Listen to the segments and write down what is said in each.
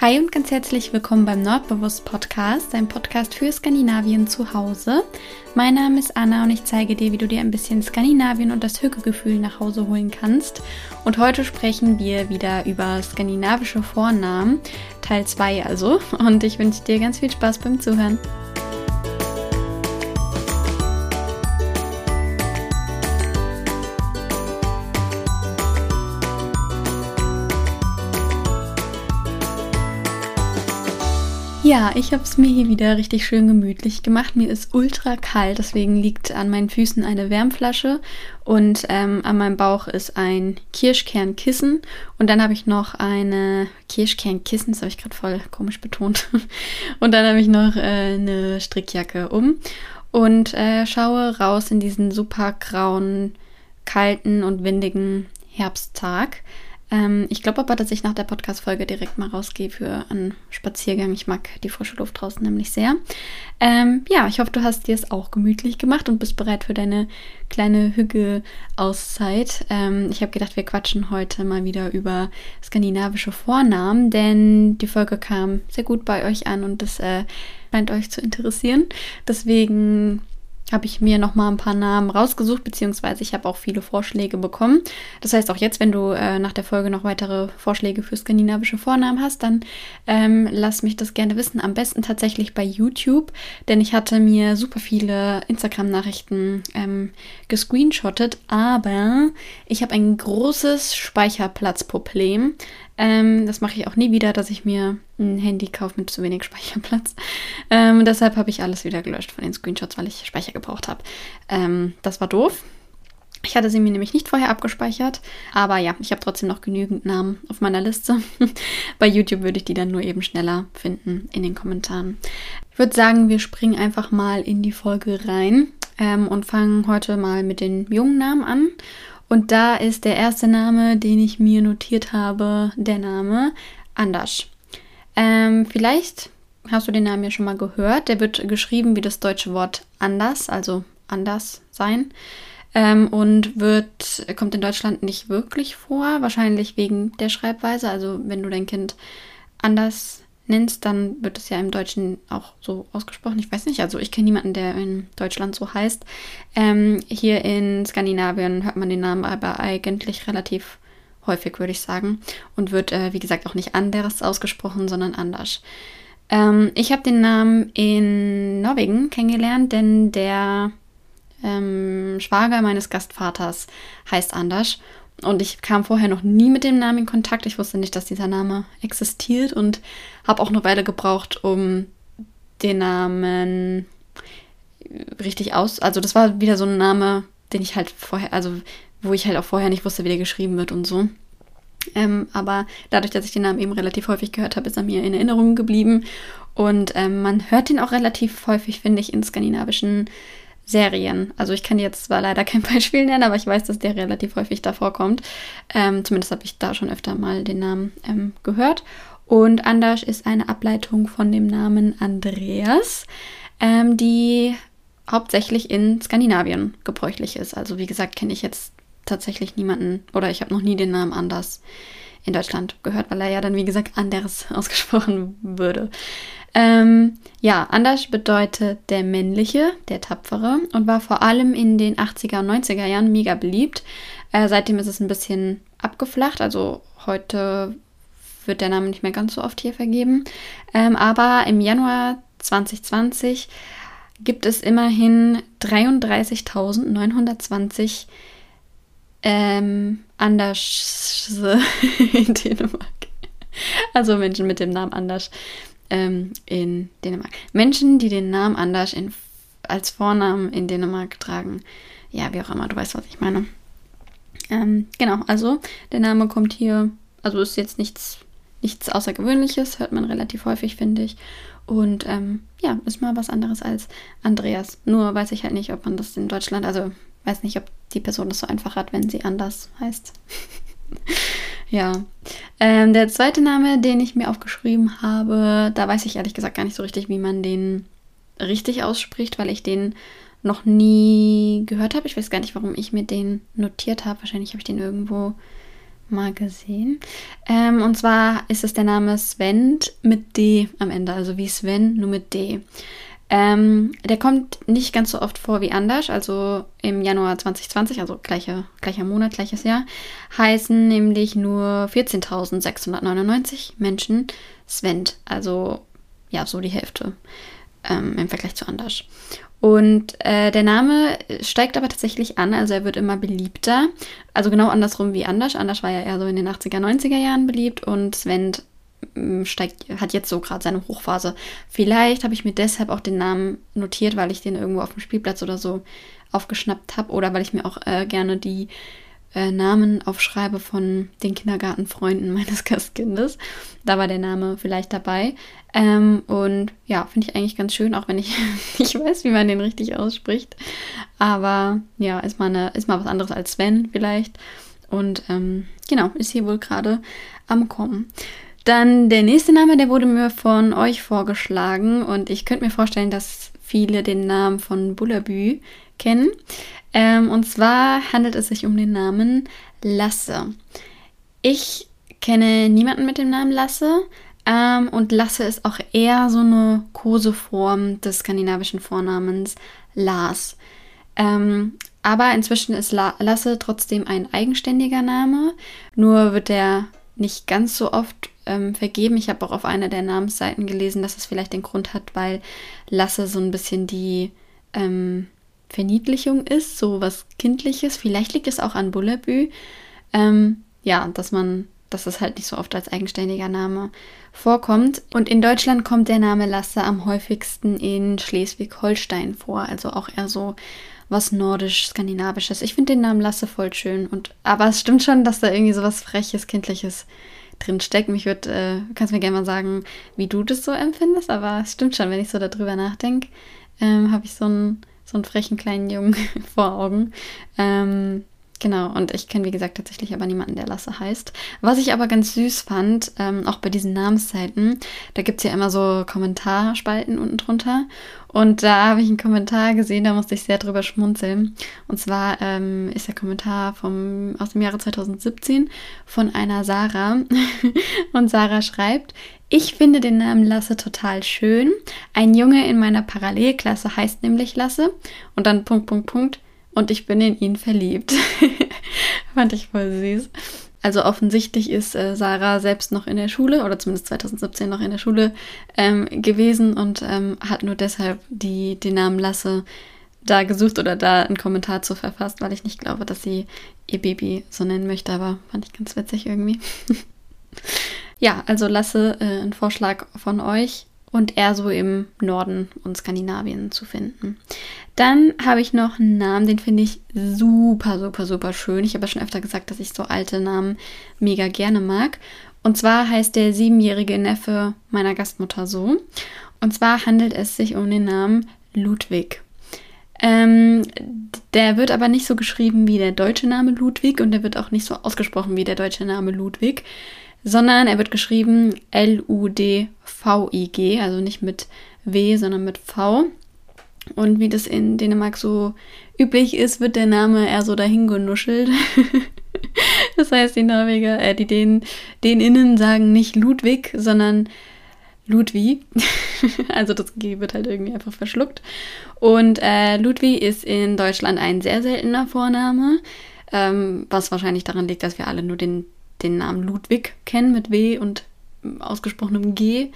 Hi und ganz herzlich willkommen beim Nordbewusst Podcast, ein Podcast für Skandinavien zu Hause. Mein Name ist Anna und ich zeige dir, wie du dir ein bisschen Skandinavien und das Hückegefühl nach Hause holen kannst. Und heute sprechen wir wieder über skandinavische Vornamen, Teil 2 also. Und ich wünsche dir ganz viel Spaß beim Zuhören. Ja, ich habe es mir hier wieder richtig schön gemütlich gemacht. Mir ist ultra kalt, deswegen liegt an meinen Füßen eine Wärmflasche und ähm, an meinem Bauch ist ein Kirschkernkissen und dann habe ich noch eine Kirschkernkissen, das habe ich gerade voll komisch betont. und dann habe ich noch äh, eine Strickjacke um und äh, schaue raus in diesen super grauen, kalten und windigen Herbsttag. Ähm, ich glaube aber, dass ich nach der Podcast-Folge direkt mal rausgehe für einen Spaziergang. Ich mag die frische Luft draußen nämlich sehr. Ähm, ja, ich hoffe, du hast dir es auch gemütlich gemacht und bist bereit für deine kleine Hügge-Auszeit. Ähm, ich habe gedacht, wir quatschen heute mal wieder über skandinavische Vornamen, denn die Folge kam sehr gut bei euch an und das äh, scheint euch zu interessieren. Deswegen habe ich mir noch mal ein paar Namen rausgesucht, beziehungsweise ich habe auch viele Vorschläge bekommen. Das heißt, auch jetzt, wenn du äh, nach der Folge noch weitere Vorschläge für skandinavische Vornamen hast, dann ähm, lass mich das gerne wissen. Am besten tatsächlich bei YouTube, denn ich hatte mir super viele Instagram-Nachrichten ähm, gescreenshottet, aber ich habe ein großes Speicherplatzproblem. Ähm, das mache ich auch nie wieder, dass ich mir ein Handy kaufe mit zu wenig Speicherplatz. Ähm, deshalb habe ich alles wieder gelöscht von den Screenshots, weil ich Speicher gebraucht habe. Ähm, das war doof. Ich hatte sie mir nämlich nicht vorher abgespeichert, aber ja, ich habe trotzdem noch genügend Namen auf meiner Liste. Bei YouTube würde ich die dann nur eben schneller finden in den Kommentaren. Ich würde sagen, wir springen einfach mal in die Folge rein ähm, und fangen heute mal mit den jungen Namen an. Und da ist der erste Name, den ich mir notiert habe, der Name Anders. Ähm, vielleicht hast du den Namen ja schon mal gehört. Der wird geschrieben wie das deutsche Wort anders, also anders sein. Ähm, und wird, kommt in Deutschland nicht wirklich vor, wahrscheinlich wegen der Schreibweise. Also wenn du dein Kind anders nennst, dann wird es ja im Deutschen auch so ausgesprochen. Ich weiß nicht, also ich kenne niemanden, der in Deutschland so heißt. Ähm, hier in Skandinavien hört man den Namen aber eigentlich relativ häufig, würde ich sagen. Und wird, äh, wie gesagt, auch nicht anders ausgesprochen, sondern anders. Ähm, ich habe den Namen in Norwegen kennengelernt, denn der ähm, Schwager meines Gastvaters heißt Anders. Und ich kam vorher noch nie mit dem Namen in Kontakt. Ich wusste nicht, dass dieser Name existiert und habe auch eine Weile gebraucht, um den Namen richtig aus. Also, das war wieder so ein Name, den ich halt vorher, also wo ich halt auch vorher nicht wusste, wie der geschrieben wird und so. Ähm, aber dadurch, dass ich den Namen eben relativ häufig gehört habe, ist er mir in Erinnerung geblieben. Und ähm, man hört ihn auch relativ häufig, finde ich, in skandinavischen Serien. Also ich kann jetzt zwar leider kein Beispiel nennen, aber ich weiß, dass der relativ häufig davor kommt. Ähm, zumindest habe ich da schon öfter mal den Namen ähm, gehört. Und Anders ist eine Ableitung von dem Namen Andreas, ähm, die hauptsächlich in Skandinavien gebräuchlich ist. Also wie gesagt, kenne ich jetzt tatsächlich niemanden oder ich habe noch nie den Namen Anders in Deutschland gehört, weil er ja dann, wie gesagt, Anders ausgesprochen würde. Ähm, ja, Anders bedeutet der männliche, der tapfere und war vor allem in den 80er und 90er Jahren mega beliebt. Äh, seitdem ist es ein bisschen abgeflacht, also heute wird der Name nicht mehr ganz so oft hier vergeben. Ähm, aber im Januar 2020 gibt es immerhin 33.920 ähm, Anders in Dänemark. Also Menschen mit dem Namen Anders ähm, in Dänemark. Menschen, die den Namen Anders in, als Vornamen in Dänemark tragen. Ja, wie auch immer, du weißt, was ich meine. Ähm, genau, also der Name kommt hier, also ist jetzt nichts, nichts Außergewöhnliches, hört man relativ häufig, finde ich. Und ähm, ja, ist mal was anderes als Andreas. Nur weiß ich halt nicht, ob man das in Deutschland, also weiß nicht, ob die Person das so einfach hat, wenn sie anders heißt. ja. Ähm, der zweite Name, den ich mir aufgeschrieben habe, da weiß ich ehrlich gesagt gar nicht so richtig, wie man den richtig ausspricht, weil ich den noch nie gehört habe. Ich weiß gar nicht, warum ich mir den notiert habe. Wahrscheinlich habe ich den irgendwo mal gesehen. Ähm, und zwar ist es der Name Sven mit D am Ende, also wie Sven, nur mit D. Ähm, der kommt nicht ganz so oft vor wie Anders, also im Januar 2020, also gleiche, gleicher Monat, gleiches Jahr, heißen nämlich nur 14.699 Menschen Sven, also ja, so die Hälfte ähm, im Vergleich zu Anders. Und äh, der Name steigt aber tatsächlich an, also er wird immer beliebter. Also genau andersrum wie Anders. Anders war ja eher so in den 80er, 90er Jahren beliebt und Sven mm, steigt, hat jetzt so gerade seine Hochphase. Vielleicht habe ich mir deshalb auch den Namen notiert, weil ich den irgendwo auf dem Spielplatz oder so aufgeschnappt habe oder weil ich mir auch äh, gerne die äh, Namen aufschreibe von den Kindergartenfreunden meines Gastkindes. Da war der Name vielleicht dabei. Ähm, und ja, finde ich eigentlich ganz schön, auch wenn ich nicht weiß, wie man den richtig ausspricht. Aber ja, ist mal, eine, ist mal was anderes als Sven vielleicht. Und ähm, genau, ist hier wohl gerade am Kommen. Dann der nächste Name, der wurde mir von euch vorgeschlagen und ich könnte mir vorstellen, dass viele den Namen von Bullabü kennen. Ähm, und zwar handelt es sich um den Namen Lasse. Ich kenne niemanden mit dem Namen Lasse. Ähm, und Lasse ist auch eher so eine Koseform des skandinavischen Vornamens Lars. Ähm, aber inzwischen ist La Lasse trotzdem ein eigenständiger Name. Nur wird er nicht ganz so oft ähm, vergeben. Ich habe auch auf einer der Namensseiten gelesen, dass es vielleicht den Grund hat, weil Lasse so ein bisschen die ähm, Verniedlichung ist, so was Kindliches. Vielleicht liegt es auch an Bullabü. Ähm, ja, dass man, dass es halt nicht so oft als eigenständiger Name vorkommt. Und in Deutschland kommt der Name Lasse am häufigsten in Schleswig-Holstein vor, also auch eher so was nordisch-skandinavisches. Ich finde den Namen Lasse voll schön. Und, aber es stimmt schon, dass da irgendwie so was Freches, Kindliches drin steckt. Mich würde, äh, kannst mir gerne mal sagen, wie du das so empfindest, aber es stimmt schon, wenn ich so darüber nachdenke, ähm, habe ich so ein so einen frechen kleinen Jungen vor Augen. Ähm, genau, und ich kenne, wie gesagt, tatsächlich aber niemanden, der Lasse heißt. Was ich aber ganz süß fand, ähm, auch bei diesen Namenszeiten, da gibt es ja immer so Kommentarspalten unten drunter. Und da habe ich einen Kommentar gesehen, da musste ich sehr drüber schmunzeln. Und zwar ähm, ist der Kommentar vom, aus dem Jahre 2017 von einer Sarah. und Sarah schreibt, ich finde den Namen Lasse total schön. Ein Junge in meiner Parallelklasse heißt nämlich Lasse. Und dann Punkt, Punkt, Punkt. Und ich bin in ihn verliebt. Fand ich voll süß. Also offensichtlich ist äh, Sarah selbst noch in der Schule oder zumindest 2017 noch in der Schule ähm, gewesen und ähm, hat nur deshalb die, den Namen Lasse da gesucht oder da einen Kommentar zu verfasst, weil ich nicht glaube, dass sie ihr Baby so nennen möchte, aber fand ich ganz witzig irgendwie. Ja, also lasse äh, einen Vorschlag von euch und eher so im Norden und Skandinavien zu finden. Dann habe ich noch einen Namen, den finde ich super, super, super schön. Ich habe ja schon öfter gesagt, dass ich so alte Namen mega gerne mag. Und zwar heißt der siebenjährige Neffe meiner Gastmutter so. Und zwar handelt es sich um den Namen Ludwig. Ähm, der wird aber nicht so geschrieben wie der deutsche Name Ludwig und der wird auch nicht so ausgesprochen wie der deutsche Name Ludwig sondern er wird geschrieben L-U-D-V-I-G, also nicht mit W, sondern mit V. Und wie das in Dänemark so üblich ist, wird der Name eher so dahin genuschelt. das heißt, die Norweger, äh, die Dänen, Däninnen sagen nicht Ludwig, sondern Ludwig. also das G wird halt irgendwie einfach verschluckt. Und äh, Ludwig ist in Deutschland ein sehr seltener Vorname, ähm, was wahrscheinlich daran liegt, dass wir alle nur den den Namen Ludwig kennen mit W und ausgesprochenem G.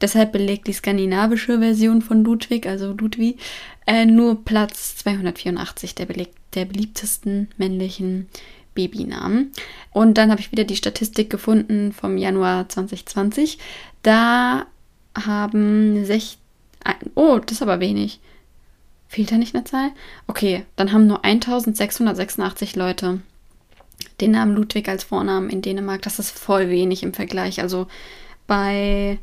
Deshalb belegt die skandinavische Version von Ludwig, also Ludwig, äh, nur Platz 284 der, beleg der beliebtesten männlichen Babynamen. Und dann habe ich wieder die Statistik gefunden vom Januar 2020. Da haben sech Oh, das ist aber wenig. Fehlt da nicht eine Zahl? Okay, dann haben nur 1686 Leute den Namen Ludwig als Vornamen in Dänemark. Das ist voll wenig im Vergleich. Also bei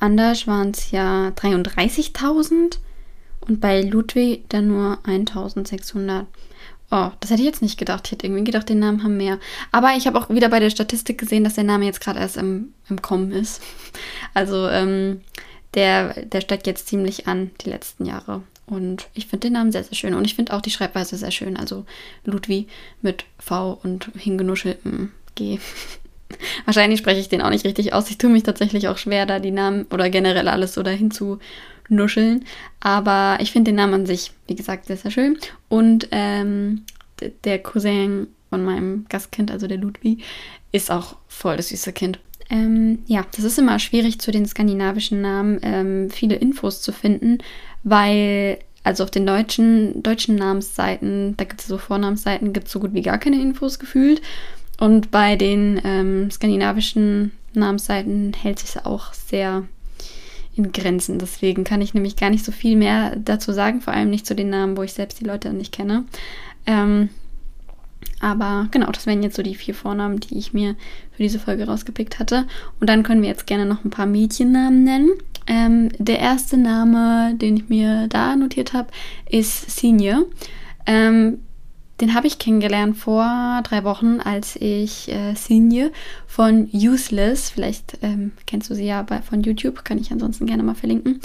Anders waren es ja 33.000 und bei Ludwig dann nur 1.600. Oh, das hätte ich jetzt nicht gedacht. Ich hätte irgendwie gedacht, den Namen haben mehr. Aber ich habe auch wieder bei der Statistik gesehen, dass der Name jetzt gerade erst im, im Kommen ist. Also ähm, der, der steigt jetzt ziemlich an die letzten Jahre. Und ich finde den Namen sehr, sehr schön. Und ich finde auch die Schreibweise sehr schön. Also Ludwig mit V und hingenuscheltem G. Wahrscheinlich spreche ich den auch nicht richtig aus. Ich tue mich tatsächlich auch schwer, da die Namen oder generell alles so dahin zu nuscheln. Aber ich finde den Namen an sich, wie gesagt, sehr, sehr schön. Und ähm, der Cousin von meinem Gastkind, also der Ludwig, ist auch voll das süße Kind. Ähm, ja, das ist immer schwierig, zu den skandinavischen Namen ähm, viele Infos zu finden, weil, also auf den deutschen, deutschen Namensseiten, da gibt es so Vornamensseiten, gibt es so gut wie gar keine Infos gefühlt. Und bei den ähm, skandinavischen Namensseiten hält sich auch sehr in Grenzen. Deswegen kann ich nämlich gar nicht so viel mehr dazu sagen, vor allem nicht zu den Namen, wo ich selbst die Leute nicht kenne. Ähm, aber genau, das wären jetzt so die vier Vornamen, die ich mir für diese Folge rausgepickt hatte. Und dann können wir jetzt gerne noch ein paar Mädchennamen nennen. Ähm, der erste Name, den ich mir da notiert habe, ist Senior. Ähm, den habe ich kennengelernt vor drei Wochen, als ich äh, Sinje von Useless, vielleicht ähm, kennst du sie ja bei, von YouTube, kann ich ansonsten gerne mal verlinken,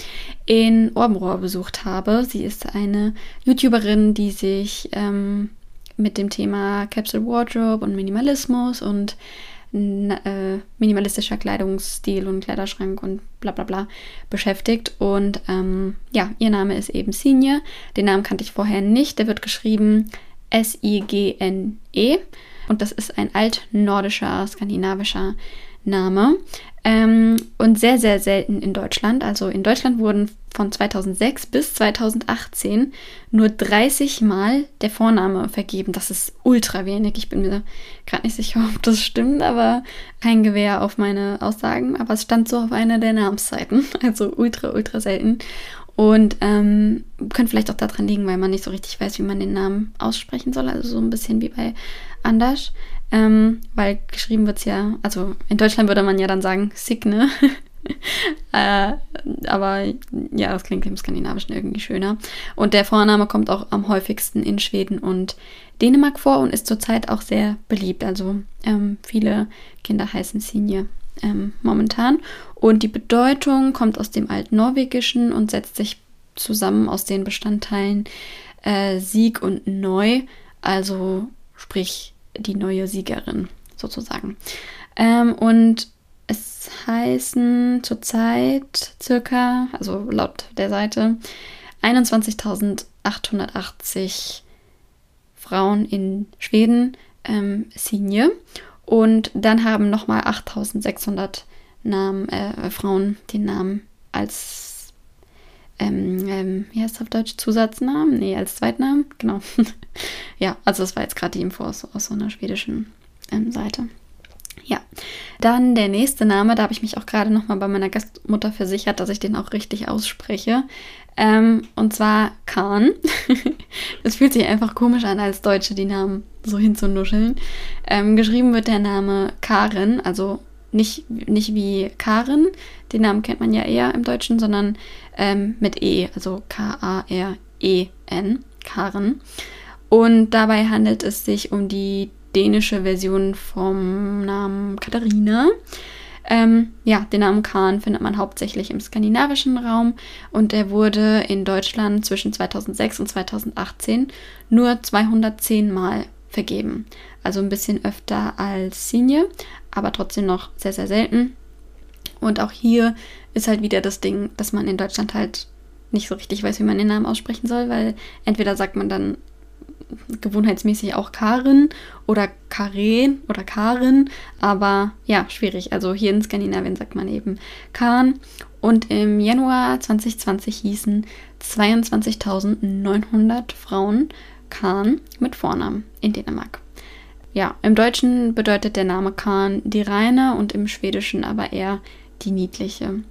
in Orbenrohr besucht habe. Sie ist eine YouTuberin, die sich ähm, mit dem Thema Capsule Wardrobe und Minimalismus und äh, minimalistischer Kleidungsstil und Kleiderschrank und bla bla bla beschäftigt. Und ähm, ja, ihr Name ist eben Sinje. Den Namen kannte ich vorher nicht. Der wird geschrieben S-I-G-N-E. Und das ist ein altnordischer, skandinavischer Name. Ähm, und sehr, sehr selten in Deutschland. Also in Deutschland wurden von 2006 bis 2018 nur 30 Mal der Vorname vergeben. Das ist ultra wenig. Ich bin mir gerade nicht sicher, ob das stimmt, aber kein Gewehr auf meine Aussagen. Aber es stand so auf einer der Namensseiten. Also ultra, ultra selten. Und ähm, könnte vielleicht auch daran liegen, weil man nicht so richtig weiß, wie man den Namen aussprechen soll. Also so ein bisschen wie bei Anders. Ähm, weil geschrieben wird es ja, also in Deutschland würde man ja dann sagen Signe. äh, aber ja, das klingt im Skandinavischen irgendwie schöner. Und der Vorname kommt auch am häufigsten in Schweden und Dänemark vor und ist zurzeit auch sehr beliebt. Also ähm, viele Kinder heißen Sinje ähm, momentan. Und die Bedeutung kommt aus dem Altnorwegischen und setzt sich zusammen aus den Bestandteilen äh, Sieg und Neu, also sprich die neue Siegerin sozusagen. Ähm, und es heißen zurzeit circa, also laut der Seite, 21.880 Frauen in Schweden ähm, Senior. Und dann haben nochmal 8600 Namen, äh, Frauen den Namen als, ähm, ähm, wie heißt es auf Deutsch, Zusatznamen? Nee, als Zweitnamen, genau. ja, also das war jetzt gerade die Info aus, aus so einer schwedischen ähm, Seite. Ja, dann der nächste Name, da habe ich mich auch gerade nochmal bei meiner Gastmutter versichert, dass ich den auch richtig ausspreche. Ähm, und zwar Kahn. Es fühlt sich einfach komisch an, als Deutsche die Namen so hinzunuscheln. Ähm, geschrieben wird der Name Karen, also nicht, nicht wie Karen, den Namen kennt man ja eher im Deutschen, sondern ähm, mit E, also K-A-R-E-N, Karen. Und dabei handelt es sich um die dänische Version vom Namen Katharina. Ähm, ja, den Namen Khan findet man hauptsächlich im skandinavischen Raum und er wurde in Deutschland zwischen 2006 und 2018 nur 210 Mal vergeben. Also ein bisschen öfter als Senior, aber trotzdem noch sehr, sehr selten. Und auch hier ist halt wieder das Ding, dass man in Deutschland halt nicht so richtig weiß, wie man den Namen aussprechen soll, weil entweder sagt man dann gewohnheitsmäßig auch Karin oder Karen oder Karin, aber ja, schwierig. Also hier in Skandinavien sagt man eben Khan. Und im Januar 2020 hießen 22.900 Frauen Khan mit Vornamen in Dänemark. Ja, im Deutschen bedeutet der Name Khan die reine und im Schwedischen aber eher die niedliche.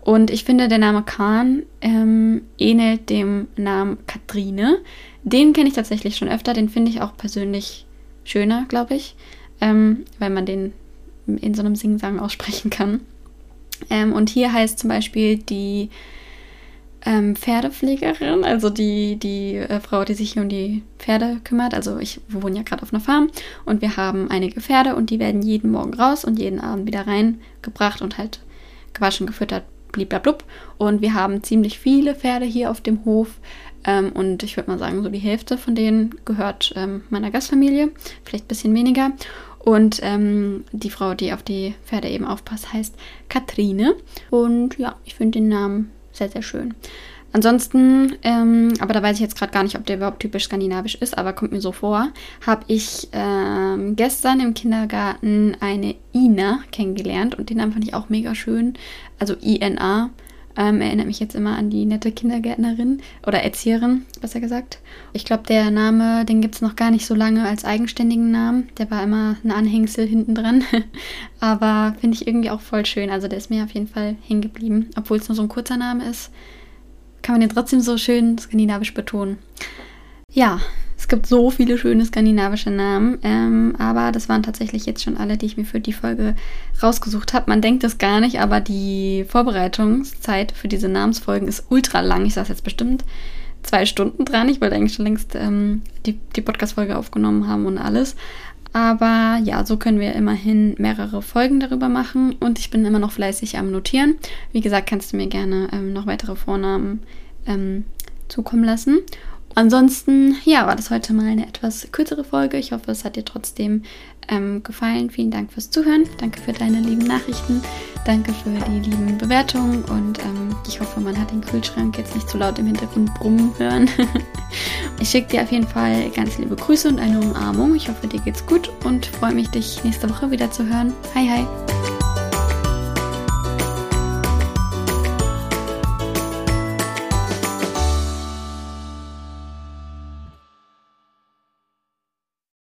Und ich finde, der Name Khan ähm, ähnelt dem Namen Katrine, den kenne ich tatsächlich schon öfter, den finde ich auch persönlich schöner, glaube ich, ähm, weil man den in so einem Singsang aussprechen kann. Ähm, und hier heißt zum Beispiel die ähm, Pferdepflegerin, also die, die äh, Frau, die sich hier um die Pferde kümmert. Also ich wir wohnen ja gerade auf einer Farm und wir haben einige Pferde und die werden jeden Morgen raus und jeden Abend wieder reingebracht und halt gewaschen, gefüttert, bliblablub. Und wir haben ziemlich viele Pferde hier auf dem Hof. Ähm, und ich würde mal sagen, so die Hälfte von denen gehört ähm, meiner Gastfamilie, vielleicht ein bisschen weniger. Und ähm, die Frau, die auf die Pferde eben aufpasst, heißt Katrine. Und ja, ich finde den Namen sehr, sehr schön. Ansonsten, ähm, aber da weiß ich jetzt gerade gar nicht, ob der überhaupt typisch skandinavisch ist, aber kommt mir so vor, habe ich ähm, gestern im Kindergarten eine Ina kennengelernt und den Namen fand ich auch mega schön. Also INA. Ähm, erinnert mich jetzt immer an die nette Kindergärtnerin oder Erzieherin, besser gesagt. Ich glaube, der Name, den gibt es noch gar nicht so lange als eigenständigen Namen. Der war immer ein Anhängsel hinten dran. Aber finde ich irgendwie auch voll schön. Also der ist mir auf jeden Fall hängen geblieben. Obwohl es nur so ein kurzer Name ist, kann man den trotzdem so schön skandinavisch betonen. Ja, es gibt so viele schöne skandinavische Namen, ähm, aber das waren tatsächlich jetzt schon alle, die ich mir für die Folge rausgesucht habe. Man denkt es gar nicht, aber die Vorbereitungszeit für diese Namensfolgen ist ultra lang. Ich saß jetzt bestimmt zwei Stunden dran. Ich wollte eigentlich schon längst ähm, die, die Podcast-Folge aufgenommen haben und alles. Aber ja, so können wir immerhin mehrere Folgen darüber machen und ich bin immer noch fleißig am Notieren. Wie gesagt, kannst du mir gerne ähm, noch weitere Vornamen ähm, zukommen lassen. Ansonsten, ja, war das heute mal eine etwas kürzere Folge. Ich hoffe, es hat dir trotzdem ähm, gefallen. Vielen Dank fürs Zuhören. Danke für deine lieben Nachrichten. Danke für die lieben Bewertungen. Und ähm, ich hoffe, man hat den Kühlschrank jetzt nicht zu laut im Hintergrund brummen hören. ich schicke dir auf jeden Fall ganz liebe Grüße und eine Umarmung. Ich hoffe, dir geht's gut und freue mich, dich nächste Woche wieder zu hören. Hi, hi.